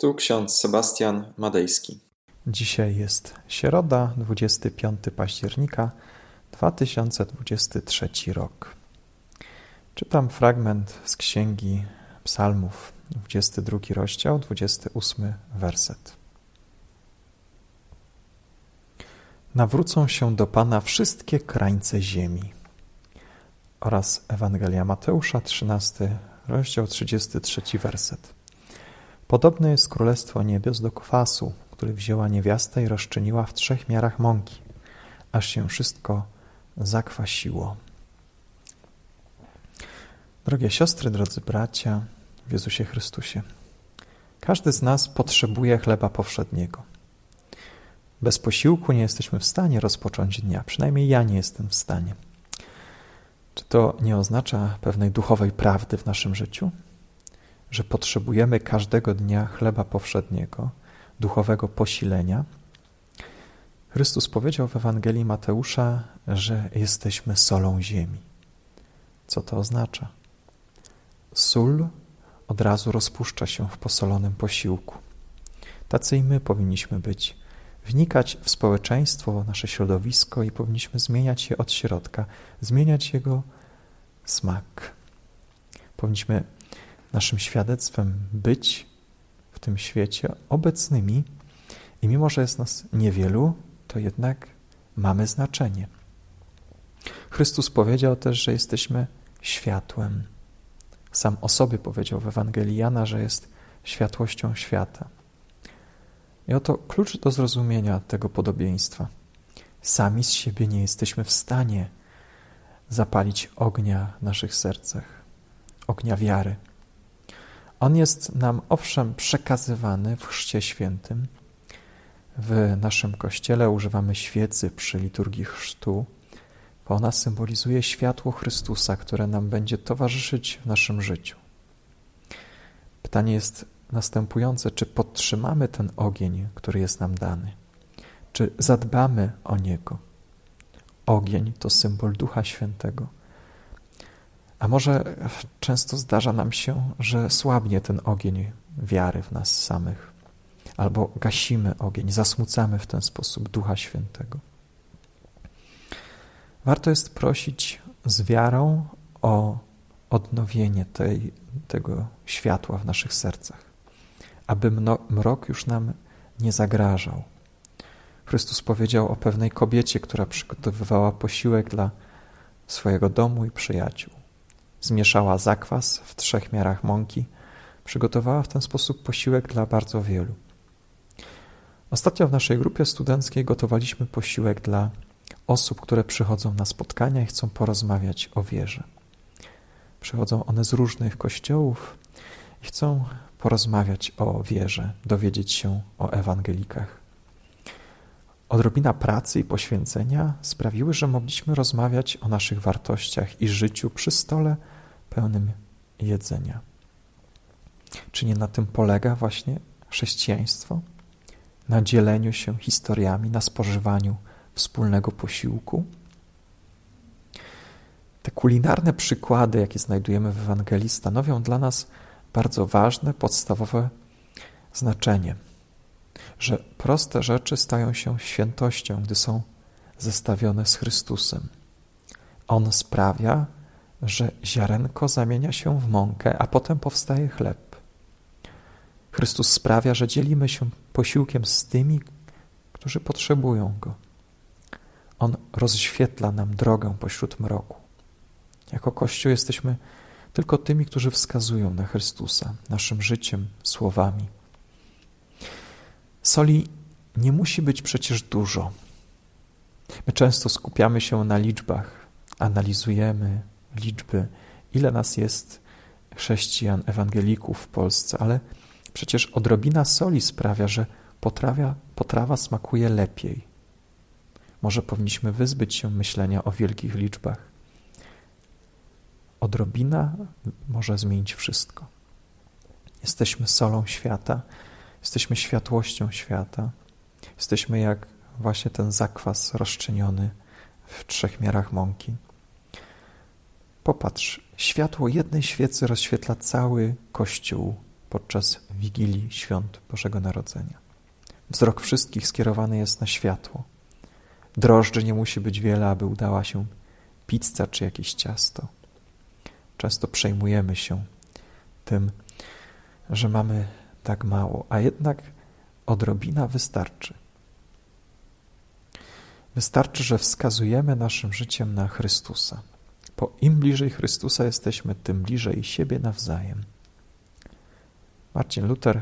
Tu ksiądz Sebastian Madejski. Dzisiaj jest środa, 25 października 2023 rok. Czytam fragment z księgi Psalmów, 22 rozdział, 28 werset. Nawrócą się do Pana wszystkie krańce ziemi. Oraz Ewangelia Mateusza, 13 rozdział, 33 werset. Podobne jest Królestwo Niebios do kwasu, który wzięła niewiasta i rozczyniła w trzech miarach mąki, aż się wszystko zakwasiło. Drogie siostry, drodzy bracia w Jezusie Chrystusie, każdy z nas potrzebuje chleba powszedniego. Bez posiłku nie jesteśmy w stanie rozpocząć dnia, przynajmniej ja nie jestem w stanie. Czy to nie oznacza pewnej duchowej prawdy w naszym życiu? Że potrzebujemy każdego dnia chleba powszedniego, duchowego posilenia. Chrystus powiedział w Ewangelii Mateusza, że jesteśmy solą ziemi. Co to oznacza? Sól od razu rozpuszcza się w posolonym posiłku. Tacy i my powinniśmy być. Wnikać w społeczeństwo, nasze środowisko i powinniśmy zmieniać je od środka, zmieniać jego smak. Powinniśmy naszym świadectwem być w tym świecie obecnymi i mimo, że jest nas niewielu, to jednak mamy znaczenie. Chrystus powiedział też, że jesteśmy światłem. Sam o sobie powiedział w Ewangelii Jana, że jest światłością świata. I oto klucz do zrozumienia tego podobieństwa. Sami z siebie nie jesteśmy w stanie zapalić ognia w naszych sercach, ognia wiary. On jest nam owszem przekazywany w Chrzcie Świętym. W naszym kościele używamy świecy przy liturgii chrztu, bo ona symbolizuje światło Chrystusa, które nam będzie towarzyszyć w naszym życiu. Pytanie jest następujące: czy podtrzymamy ten ogień, który jest nam dany? Czy zadbamy o niego? Ogień to symbol Ducha Świętego. A może często zdarza nam się, że słabnie ten ogień wiary w nas samych, albo gasimy ogień, zasmucamy w ten sposób Ducha Świętego. Warto jest prosić z wiarą o odnowienie tej, tego światła w naszych sercach, aby mrok już nam nie zagrażał. Chrystus powiedział o pewnej kobiecie, która przygotowywała posiłek dla swojego domu i przyjaciół. Zmieszała zakwas w trzech miarach mąki. Przygotowała w ten sposób posiłek dla bardzo wielu. Ostatnio w naszej grupie studenckiej gotowaliśmy posiłek dla osób, które przychodzą na spotkania i chcą porozmawiać o wierze. Przychodzą one z różnych kościołów i chcą porozmawiać o wierze, dowiedzieć się o ewangelikach. Odrobina pracy i poświęcenia sprawiły, że mogliśmy rozmawiać o naszych wartościach i życiu przy stole pełnym jedzenia. Czy nie na tym polega właśnie chrześcijaństwo? Na dzieleniu się historiami, na spożywaniu wspólnego posiłku? Te kulinarne przykłady, jakie znajdujemy w Ewangelii, stanowią dla nas bardzo ważne, podstawowe znaczenie że proste rzeczy stają się świętością, gdy są zestawione z Chrystusem. On sprawia, że ziarenko zamienia się w mąkę, a potem powstaje chleb. Chrystus sprawia, że dzielimy się posiłkiem z tymi, którzy potrzebują go. On rozświetla nam drogę pośród mroku. Jako Kościół jesteśmy tylko tymi, którzy wskazują na Chrystusa naszym życiem, słowami. Soli nie musi być przecież dużo. My często skupiamy się na liczbach, analizujemy liczby, ile nas jest chrześcijan, ewangelików w Polsce, ale przecież odrobina soli sprawia, że potrawa, potrawa smakuje lepiej. Może powinniśmy wyzbyć się myślenia o wielkich liczbach. Odrobina może zmienić wszystko. Jesteśmy solą świata Jesteśmy światłością świata. Jesteśmy jak właśnie ten zakwas rozczyniony w trzech miarach mąki. Popatrz, światło jednej świecy rozświetla cały kościół podczas Wigilii Świąt Bożego Narodzenia. Wzrok wszystkich skierowany jest na światło. Drożdży nie musi być wiele, aby udała się pizza czy jakieś ciasto. Często przejmujemy się tym, że mamy tak mało, a jednak odrobina wystarczy. Wystarczy, że wskazujemy naszym życiem na Chrystusa. Bo im bliżej Chrystusa jesteśmy, tym bliżej siebie nawzajem. Marcin Luther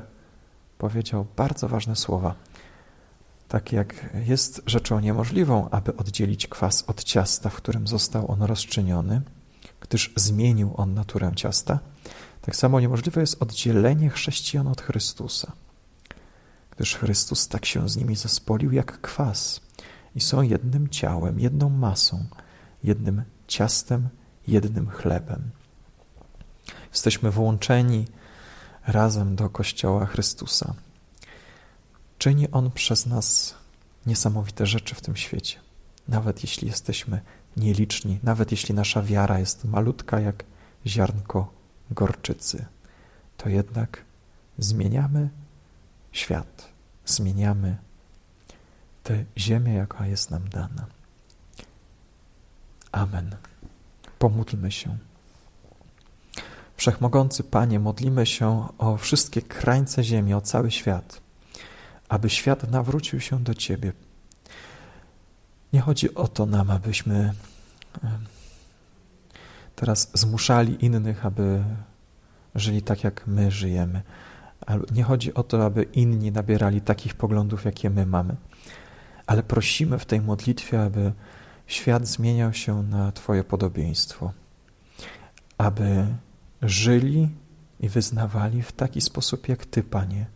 powiedział bardzo ważne słowa. Tak jak jest rzeczą niemożliwą, aby oddzielić kwas od ciasta, w którym został on rozczyniony, gdyż zmienił on naturę ciasta, tak samo niemożliwe jest oddzielenie chrześcijan od Chrystusa, gdyż Chrystus tak się z nimi zespolił jak kwas i są jednym ciałem, jedną masą, jednym ciastem, jednym chlebem. Jesteśmy włączeni razem do Kościoła Chrystusa. Czyni On przez nas niesamowite rzeczy w tym świecie. Nawet jeśli jesteśmy nieliczni, nawet jeśli nasza wiara jest malutka jak ziarnko gorczycy, to jednak zmieniamy świat, zmieniamy tę ziemię, jaka jest nam dana. Amen. Pomódlmy się. Wszechmogący Panie, modlimy się o wszystkie krańce ziemi, o cały świat, aby świat nawrócił się do Ciebie. Nie chodzi o to nam, abyśmy teraz zmuszali innych, aby żyli tak, jak my żyjemy. Nie chodzi o to, aby inni nabierali takich poglądów, jakie my mamy, ale prosimy w tej modlitwie, aby świat zmieniał się na Twoje podobieństwo, aby żyli i wyznawali w taki sposób, jak Ty, Panie,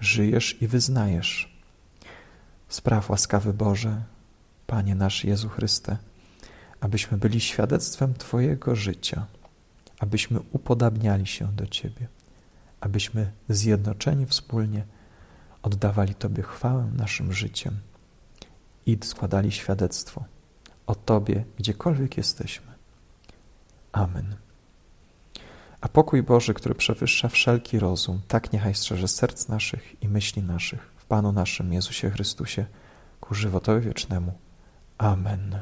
żyjesz i wyznajesz. Spraw łaskawy Boże, Panie nasz Jezu Chryste, abyśmy byli świadectwem Twojego życia, abyśmy upodabniali się do Ciebie, abyśmy zjednoczeni wspólnie oddawali Tobie chwałę naszym życiem i składali świadectwo o Tobie, gdziekolwiek jesteśmy. Amen. A pokój Boży, który przewyższa wszelki rozum, tak niechaj strzeże serc naszych i myśli naszych w Panu naszym Jezusie Chrystusie ku żywotowi wiecznemu. Amen.